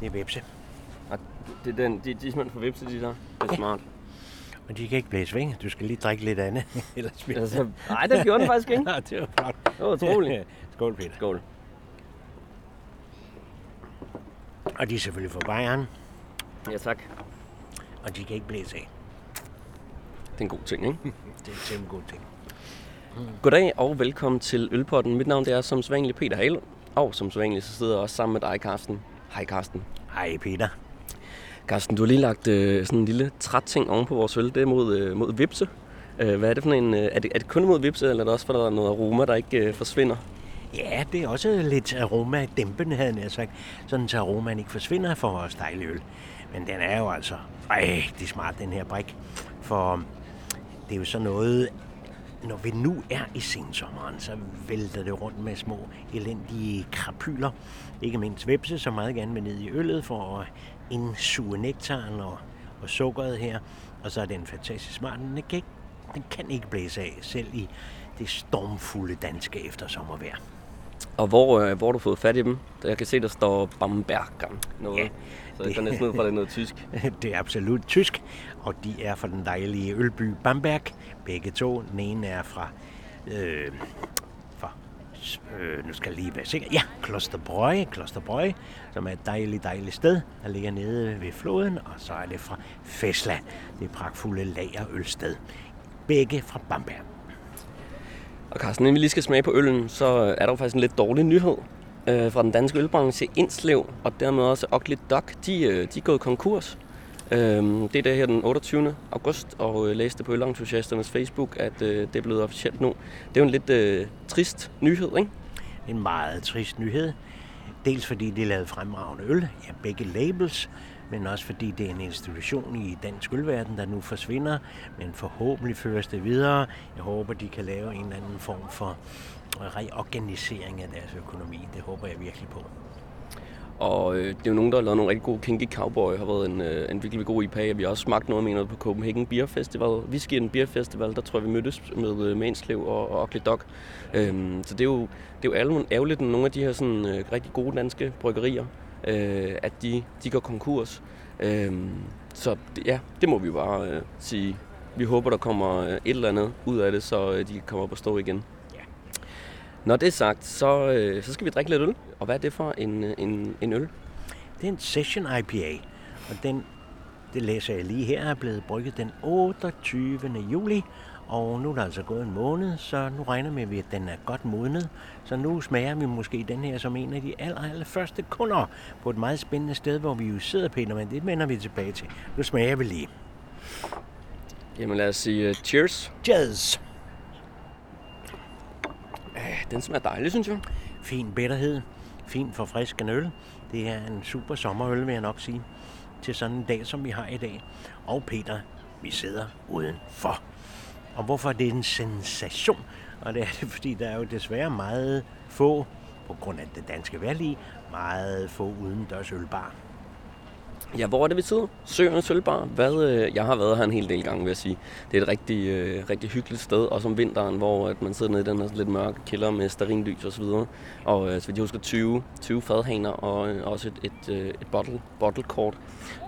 Det er vipse. Og det er den, de, de er simpelthen for vipse, de der. Det er smart. Men de kan ikke blæse væk. Du skal lige drikke lidt andet. Ellers bliver Altså, nej, det gjorde den faktisk ikke. Ja, det var flot. Det var utroligt. Skål, Peter. Skål. Og de er selvfølgelig fra Bayern, Ja, tak. og de kan ikke blæse af. Det er en god ting, ikke? Det er en god ting. Goddag og velkommen til Ølpotten. Mit navn det er som sædvanligt Peter Hale. Og som sædvanligt så sidder jeg også sammen med dig, Karsten. Hej, Karsten. Hej, Peter. Karsten, du har lige lagt øh, sådan en lille træt ting oven på vores øl. Det er mod, øh, mod vipse. Øh, hvad er det for en... Øh, er, det, er det kun mod vipse, eller er det også for, der er noget aroma, der ikke øh, forsvinder? Ja, det er også lidt aroma dæmpende, havde jeg sagt. Sådan så aromaen ikke forsvinder for vores dejlige øl. Men den er jo altså rigtig smart, den her brik. For det er jo sådan noget, når vi nu er i sensommeren, så vælter det rundt med små elendige krapyler. Ikke mindst vepse, som meget gerne vil ned i øllet for at indsuge nektaren og, og sukkeret her. Og så er den fantastisk smart. Den kan, ikke, den kan ikke blæse af, selv i det stormfulde danske eftersommervejr. Og hvor, øh, hvor har du fået fat i dem? Jeg kan se, der står Bambergern noget. Ja, så jeg går næsten ud fra, det er noget tysk. Det er absolut tysk, og de er fra den dejlige ølby Bamberg. Begge to. Den ene er fra... Øh, fra øh, nu skal jeg lige være sikker. Ja, Klosterbrøje, Klosterbrøje, som er et dejligt, dejligt sted, der ligger nede ved floden. Og så er det fra Fesla, det pragtfulde lagerølsted. Begge fra Bamberg. Og Carsten, inden vi lige skal smage på øllen, så er der jo faktisk en lidt dårlig nyhed øh, fra den danske ølbranche. Indslev og dermed også Ugly Duck, de, øh, de er gået konkurs. Øh, det er der her den 28. august, og øh, læste på Ølentusiasternes Facebook, at øh, det er blevet officielt nu. Det er jo en lidt øh, trist nyhed, ikke? En meget trist nyhed. Dels fordi de lavede fremragende øl, ja, begge labels, men også fordi det er en institution i dansk ølverden, der nu forsvinder, men forhåbentlig føres det videre. Jeg håber, de kan lave en eller anden form for reorganisering af deres økonomi. Det håber jeg virkelig på. Og øh, det er jo nogen, der har lavet nogle rigtig gode Kinky Cowboy, har været en, øh, en virkelig god IPA, vi har også smagt noget med noget på Copenhagen Beer Festival. Whisky en Beer Festival, der tror jeg, vi mødtes med øh, Manslev og, og Ugly Dog. Øhm, så det er jo, det er jo ærgerligt, når nogle af de her sådan, øh, rigtig gode danske bryggerier, øh, at de, de går konkurs. Øhm, så det, ja, det må vi bare øh, sige. Vi håber, der kommer øh, et eller andet ud af det, så øh, de kan komme op og stå igen. Ja. Når det er sagt, så, øh, så skal vi drikke lidt øl. Og hvad er det for en, øh, en, en øl? Det er en Session IPA, og den, det læser jeg lige her, er blevet brygget den 28. juli. Og nu er der altså gået en måned, så nu regner vi med, at den er godt modnet. Så nu smager vi måske den her som en af de aller, aller første kunder på et meget spændende sted, hvor vi jo sidder, Peter, men det vender vi tilbage til. Nu smager vi lige. Jamen lad os sige uh, cheers. Jazz. Uh, den smager dejlig, synes jeg. Fin bitterhed. Fin forfriskende øl. Det er en super sommerøl, vil jeg nok sige. Til sådan en dag, som vi har i dag. Og Peter, vi sidder udenfor. Og hvorfor er det en sensation? Og det er det, fordi der er jo desværre meget få, på grund af det danske valg meget få udendørs ølbar. Ja, hvor er det, vi sidder? Søernes Ølbar. Hvad, øh, jeg har været her en hel del gange, vil jeg sige. Det er et rigtig, øh, rigtig hyggeligt sted, også om vinteren, hvor at man sidder nede i den her lidt mørke kælder med starinlys og så videre. Og øh, så vidt jeg husker 20, 20 fadhaner og øh, også et, et, øh, et bottle, bottle kort.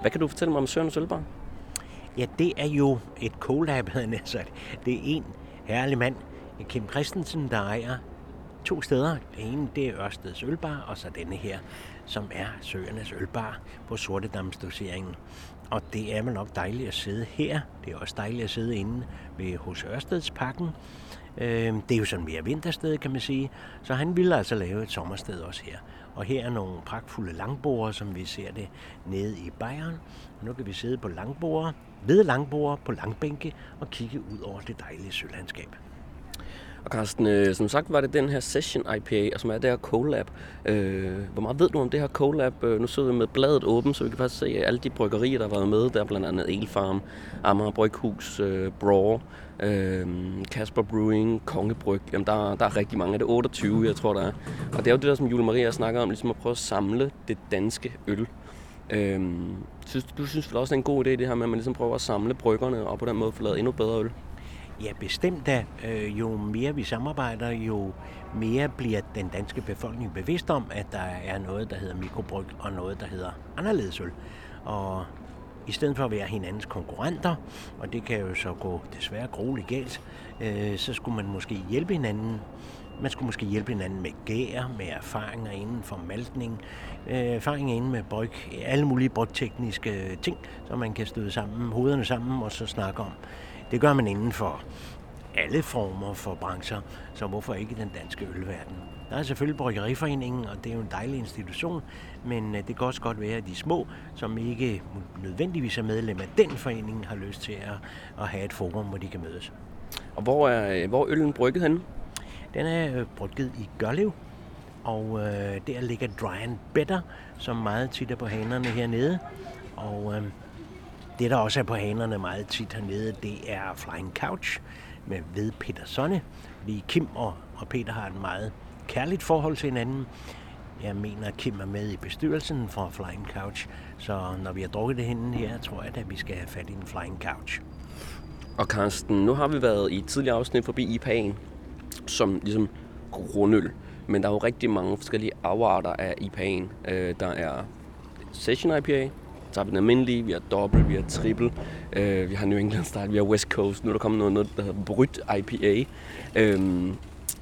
Hvad kan du fortælle mig om Søernes Ølbar? Ja, det er jo et collab, havde jeg sagt. Det er en herlig mand, Kim Christensen, der ejer to steder. Det ene, det er Ørsteds Ølbar, og så denne her, som er Søernes Ølbar på Sortedamsdoseringen. Og det er vel nok dejligt at sidde her. Det er også dejligt at sidde inde ved hos Ørstedsparken. Øh, det er jo sådan mere vintersted, kan man sige. Så han ville altså lave et sommersted også her. Og her er nogle pragtfulde langbord, som vi ser det nede i Bayern. Nu kan vi sidde på langbord, ved langbord på langbænke og kigge ud over det dejlige sølandskab. Og Carsten, øh, som sagt var det den her Session IPA, som er det her collab. Øh, hvor meget ved du om det her collab? Øh, nu sidder vi med bladet åbent, så vi kan faktisk se alle de bryggerier, der har været med. Der er blandt andet Elfarm, Amager Bryghus, øh, Braw, øh, Kasper Brewing, Kongebryg. Jamen, der, der er rigtig mange. Det er 28, jeg tror, der er. Og det er jo det der, som Julie Maria snakker om, ligesom at prøve at samle det danske øl. Øhm, synes, du synes vel også, det er en god idé, det her med, at man ligesom prøver at samle bryggerne og på den måde få lavet endnu bedre øl? Ja, bestemt da. Øh, jo mere vi samarbejder, jo mere bliver den danske befolkning bevidst om, at der er noget, der hedder mikrobryg, og noget, der hedder anderledes øl. Og i stedet for at være hinandens konkurrenter, og det kan jo så gå desværre grueligt galt, øh, så skulle man måske hjælpe hinanden. Man skulle måske hjælpe hinanden med gær, med erfaringer inden for maltning, øh, erfaringer inden med bryg, alle mulige brygtekniske ting, som man kan støde sammen, hovederne sammen og så snakke om. Det gør man inden for alle former for brancher, så hvorfor ikke den danske ølverden? Der er selvfølgelig Bryggeriforeningen, og det er jo en dejlig institution, men øh, det kan også godt være, at de små, som ikke nødvendigvis er medlem af den forening, har lyst til at, at have et forum, hvor de kan mødes. Og hvor er, hvor er øllen brygget henne? Den er øh, brygget i Gørlev, og øh, der ligger Dry and Better, som meget tit er på hanerne hernede. Og øh, det, der også er på hanerne meget tit hernede, det er Flying Couch med ved Peter Sonne. Fordi Kim og, og Peter har et meget kærligt forhold til hinanden. Jeg mener, at Kim er med i bestyrelsen for Flying Couch, så når vi har drukket det henne her, tror jeg, at vi skal have fat i en Flying Couch. Og Carsten, nu har vi været i et tidligere afsnit forbi IPA'en, som ligesom grundøl. Men der er jo rigtig mange forskellige afarter af IPA'en. Øh, der er Session IPA, så har vi den almindelige, vi har dobbelt, vi har triple, øh, vi har New England Style, vi har West Coast, nu er der kommet noget, noget der hedder Bryt IPA. Øh,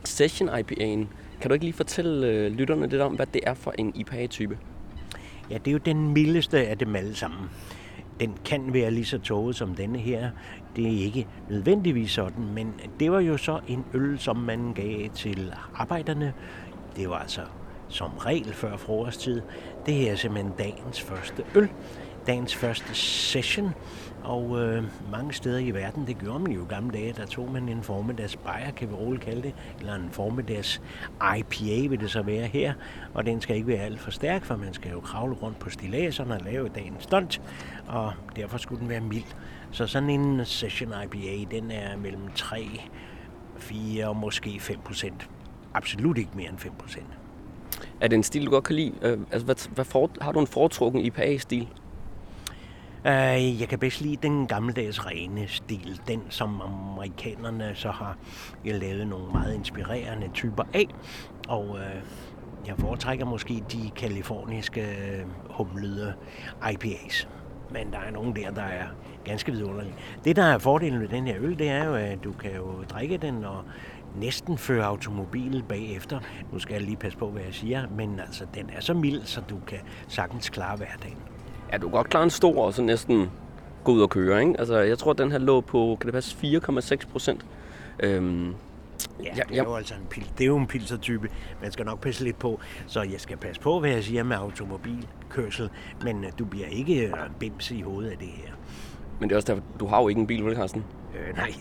Session IPA'en, kan du ikke lige fortælle øh, lytterne lidt om, hvad det er for en IPA-type? Ja, det er jo den mildeste af dem alle sammen. Den kan være lige så tåget som denne her. Det er ikke nødvendigvis sådan, men det var jo så en øl, som man gav til arbejderne. Det var altså som regel før frokosttid. Det her er simpelthen dagens første øl, dagens første session, og øh, mange steder i verden, det gjorde man jo i gamle dage, der tog man en formiddags bajer, kan vi roligt kalde det, eller en formiddags IPA vil det så være her, og den skal ikke være alt for stærk, for man skal jo kravle rundt på stilaserne og lave dagens stunt, og derfor skulle den være mild. Så sådan en session IPA, den er mellem 3, 4 og måske 5 procent. Absolut ikke mere end 5 procent. Er det en stil, du godt kan lide? Øh, altså, hvad, hvad for, har du en foretrukken IPA-stil? Uh, jeg kan bedst lide den gammeldags rene stil, den som amerikanerne så har øh, lavet nogle meget inspirerende typer af. Og øh, jeg foretrækker måske de kaliforniske øh, humlede IPAs. Men der er nogen der, der er ganske vidunderlige. Det, der er fordelen ved den her øl, det er jo, at du kan jo drikke den og næsten føre automobil bagefter. Nu skal jeg lige passe på, hvad jeg siger, men altså, den er så mild, så du kan sagtens klare hverdagen. Ja, du kan godt klare en stor og så næsten gå ud og køre, ikke? Altså, jeg tror, den her lå på, kan det passe, 4,6 procent. Øhm, Ja, det er jo altså en pil. Det er jo en pilsertype. Man skal nok passe lidt på, så jeg skal passe på, hvad jeg siger med automobilkørsel, men øh, du bliver ikke øh, bims i hovedet af det her. Men det er også derfor, du har jo ikke en bil, vel, Carsten? Øh, nej,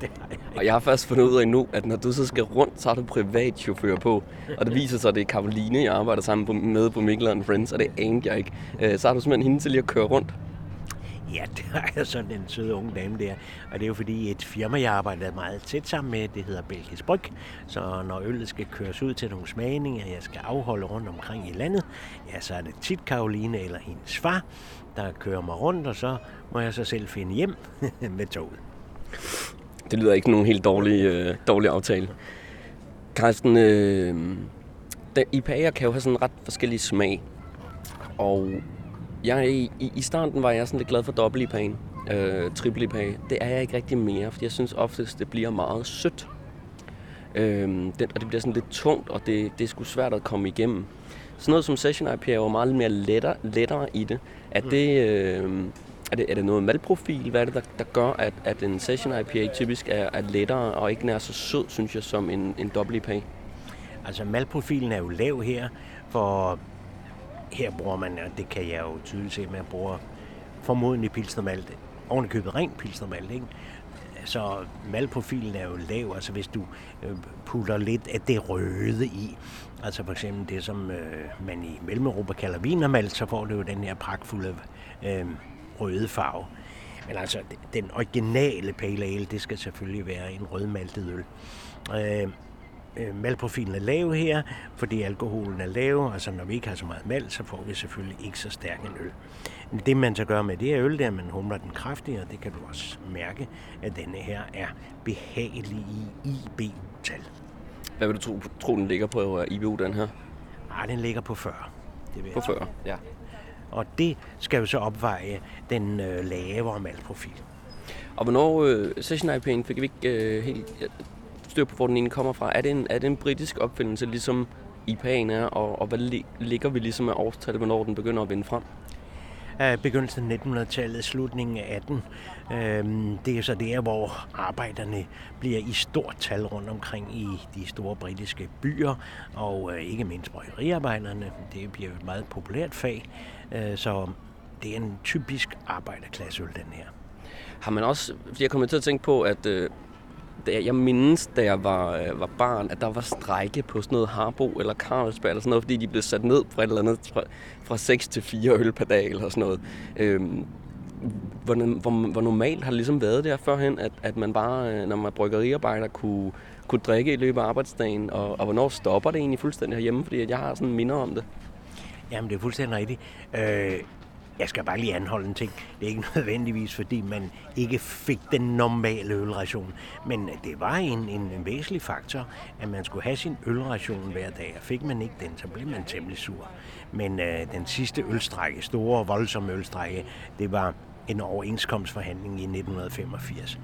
det har jeg Og jeg har først fundet ud af nu, at når du så skal rundt, så har du privatchauffør på. Og det viser sig, at det er Karoline, jeg arbejder sammen med på Mikkel Friends, og det anede jeg ikke. Øh, så har du simpelthen hende til lige at køre rundt. Ja, det er sådan en sød unge dame der. Og det er jo fordi et firma, jeg arbejder meget tæt sammen med, det hedder Belgisk Bryg. Så når øllet skal køres ud til nogle smagninger, jeg skal afholde rundt omkring i landet, ja, så er det tit Karoline eller hendes far, der kører mig rundt, og så må jeg så selv finde hjem med toget. Det lyder ikke nogen helt dårlig, øh, dårlig aftale. Carsten, øh, IPA'er kan jo have sådan ret forskellig smag. Og jeg, i, i starten var jeg sådan lidt glad for dobbelt IPA'en, øh, triple IPA. Det er jeg ikke rigtig mere, fordi jeg synes oftest, det bliver meget sødt. Øh, det, og det bliver sådan lidt tungt, og det, det er sgu svært at komme igennem. Sådan noget som Session IPA er jo meget mere lettere, lettere i det. Er det, øh, er det, er det noget malprofil? Hvad er det, der, der gør, at, at en Session IPA typisk er, er lettere og ikke nær så sød, synes jeg, som en, en dobbelt IPA? Altså malprofilen er jo lav her, for her bruger man, og det kan jeg jo tydeligt se, at man bruger formodentlig pilsnermalt, ovenikøbet rent pilsnermalt, ikke? Så malprofilen er jo lav, altså hvis du øh, putter lidt af det røde i, altså for eksempel det, som øh, man i Mellem-Europa kalder vinermalt, så får du jo den her pragtfulde øh, røde farve. Men altså, den originale pale ale, det skal selvfølgelig være en rødmaltet øl. Øh, øh, malprofilen er lav her, fordi alkoholen er lav, altså når vi ikke har så meget malt, så får vi selvfølgelig ikke så stærk en øl. Det man så gør med det her øl, det er, at man humler den kraftigere, det kan du også mærke, at denne her er behagelig i IBU-tal. Hvad vil du tro, tro den ligger på uh, IBU, den her? Ah, den ligger på 40. Det vil På jeg 40, ja. Og det skal jo så opveje den øh, lavere malprofil. Og hvornår øh, Session IPA'en fik vi ikke øh, helt styr på, hvor den egentlig kommer fra? Er det en, er det en britisk opfindelse, ligesom IPA'en er, og, og hvad li- ligger vi ligesom af årstal, hvornår den begynder at vinde frem? Af begyndelsen af 1900-tallet, slutningen af 18. Øhm, det er så der, hvor arbejderne bliver i stort tal rundt omkring i de store britiske byer, og øh, ikke mindst bryggeriarbejderne. Det bliver et meget populært fag, øh, så det er en typisk arbejderklasseøl, den her. Har man også, fordi jeg kommer til at tænke på, at øh, da jeg, jeg mindes, da jeg var, øh, var barn, at der var strejke på sådan noget Harbo eller Carlsberg eller sådan noget, fordi de blev sat ned fra et eller andet fra, fra 6 til 4 øl per dag eller sådan noget. Øhm, hvor, hvor, hvor normalt har det ligesom været der førhen, at, at man bare, øh, når man er bryggeriarbejder, kunne, kunne drikke i løbet af arbejdsdagen, og, og hvornår stopper det egentlig fuldstændig herhjemme, fordi at jeg har sådan minder om det. Jamen, det er fuldstændig rigtigt. Øh, jeg skal bare lige anholde en ting. Det er ikke nødvendigvis, fordi man ikke fik den normale ølration. Men det var en, en, en væsentlig faktor, at man skulle have sin ølration hver dag. Og fik man ikke den, så blev man temmelig sur. Men øh, den sidste ølstrække, store, voldsomme ølstrække, det var en overenskomstforhandling i 1985.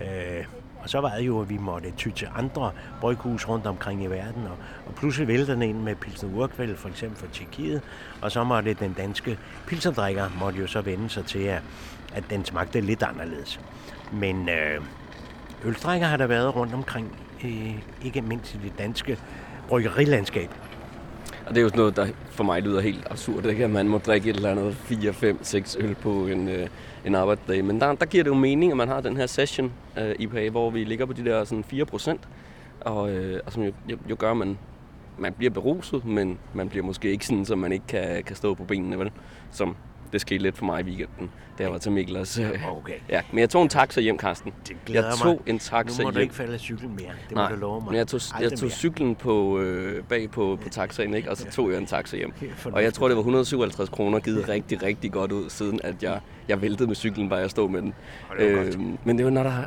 Øh, og så var det jo, at vi måtte ty til andre bryghus rundt omkring i verden, og, og pludselig vælte den ind med Pilsen Urkvæld, for eksempel fra Tjekkiet, og så måtte den danske pilserdrikker måtte jo så vende sig til, at, at den smagte lidt anderledes. Men øh, ølstrækker har der været rundt omkring, øh, ikke mindst i det danske bryggerilandskab. Og det er jo sådan noget, der for mig lyder helt absurd, ikke? at man må drikke et eller andet 4, 5, 6 øl på en, øh, en arbejdsdag. Men der, der giver det jo mening, at man har den her session øh, IPA, hvor vi ligger på de der sådan 4 procent, og, øh, og som jo, jo, jo gør, at man, man bliver beruset, men man bliver måske ikke sådan, så man ikke kan, kan stå på benene, vel? Som det skete lidt for mig i weekenden, da jeg var til Miklers. Øh, Okay. ja, men jeg tog en taxa hjem, Karsten. Det glæder jeg mig. tog en taxa Nu må du hjem. ikke falde af cyklen mere. Det Nej, må du love mig. men jeg tog, jeg Aldrig tog mere. cyklen på, øh, bag på, på taxaen, ikke? og så tog jeg en taxa hjem. Og jeg tror, det var 157 kroner, givet rigtig, rigtig godt ud, siden at jeg, jeg væltede med cyklen, bare jeg stod med den. Det godt. men det var, når der er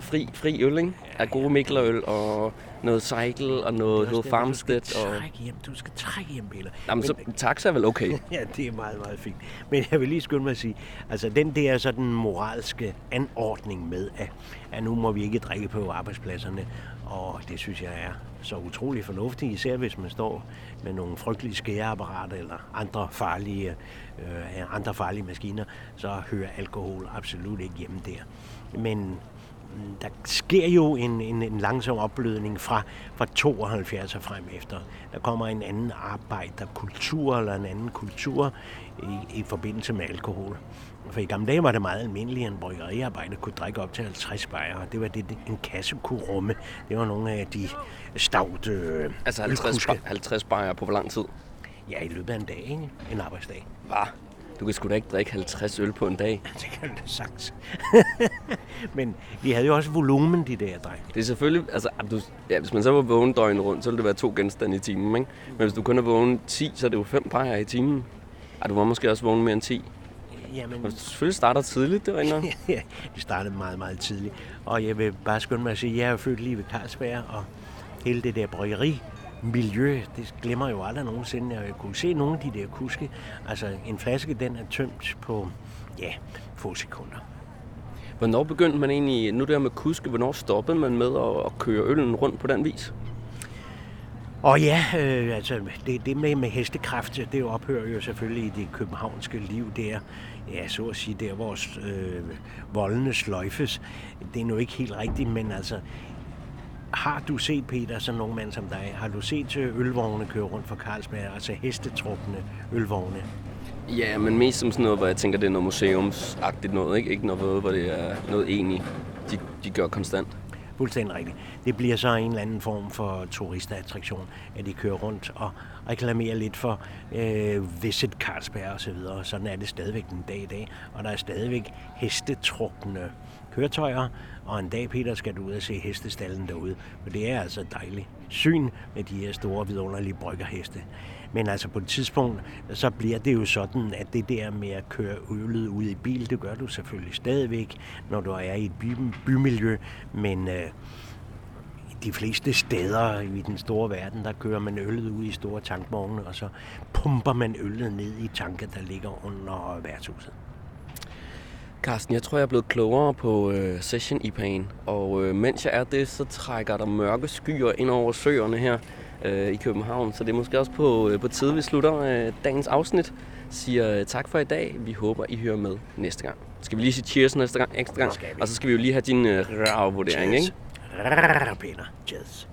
fri, fri øl, ikke? Af gode Miklerøl og noget cycle og noget, noget farmstedt. Du skal Og... trække hjem. Du skal trække hjem, Peter. Jamen, så taxa er vel okay. Ja, det er meget, meget fint. Men jeg vil lige skynde mig at sige, altså den der sådan moralske anordning med, at, at nu må vi ikke drikke på arbejdspladserne, og det synes jeg er så utrolig fornuftigt, især hvis man står med nogle frygtelige skæreapparater eller andre farlige, øh, andre farlige maskiner, så hører alkohol absolut ikke hjemme der. Men der sker jo en, en, en langsom opblødning fra, fra 72 og frem efter. Der kommer en anden arbejderkultur eller en anden kultur i, i forbindelse med alkohol. For i gamle dage var det meget almindeligt, at en bryggeriarbejder kunne drikke op til 50 bajer. Det var det, en kasse kunne rumme. Det var nogle af de stavt øh, Altså 50, ølkuske. 50 bajer på hvor lang tid? Ja, i løbet af en dag, ikke? En arbejdsdag. Hvad? Du kan sgu da ikke drikke 50 øl på en dag. Det kan du da sagtens. Men vi havde jo også volumen, de der drenge. Det er selvfølgelig, altså, du, ja, hvis man så var vågen døgnet rundt, så ville det være to genstande i timen, ikke? Men hvis du kun er vågen 10, så er det jo fem bajer i timen. Ej, du var måske også vågen mere end 10. Jamen, Men du selvfølgelig starter tidligt, det var Ja, det startede meget, meget tidligt. Og jeg vil bare skynde mig at sige, at jeg er født lige ved Carlsberg, og hele det der bryggeri, miljø, det glemmer jeg jo aldrig nogensinde. Jeg kunne se nogle af de der kuske. Altså, en flaske, den er tømt på, ja, få sekunder. Hvornår begyndte man egentlig, nu der med kuske, hvornår stoppede man med at, at køre øllen rundt på den vis? Og ja, øh, altså det, det med, med hestekraft, det ophører jo selvfølgelig i det københavnske liv der. Ja, så at sige, der hvor øh, voldene sløjfes. Det er nu ikke helt rigtigt, men altså, har du set, Peter, sådan nogle mand som dig, har du set øh, ølvogne køre rundt for Carlsberg, altså hestetrukne ølvogne? Ja, men mest som sådan noget, hvor jeg tænker, det er noget museumsagtigt noget, ikke? Ikke noget, hvor det er noget egentlig, de, de gør konstant. Fuldstændig rigtigt. Det bliver så en eller anden form for turistattraktion, at de kører rundt og reklamere lidt for øh, Visit Carlsberg og så videre. Sådan er det stadigvæk den dag i dag. Og der er stadigvæk hestetrukne køretøjer, og en dag, Peter, skal du ud og se hestestallen derude. For det er altså dejligt syn med de her store, vidunderlige bryggerheste. Men altså på et tidspunkt, så bliver det jo sådan, at det der med at køre ølet ud i bil, det gør du selvfølgelig stadigvæk, når du er i et by, bymiljø, men øh, de fleste steder i den store verden, der kører man øllet ud i store tankvogne, og så pumper man øllet ned i tanker, der ligger under værtshuset. Carsten, jeg tror, jeg er blevet klogere på øh, Session IPA'en, og øh, mens jeg er det, så trækker der mørke skyer ind over søerne her øh, i København, så det er måske også på, øh, på tide, vi slutter øh, dagens afsnit. Siger øh, tak for i dag. Vi håber, I hører med næste gang. Skal vi lige sige cheers næste gang, ekstra gang? Og så skal vi jo lige have din øh, rav vurdering, ikke? Peter. Jazz.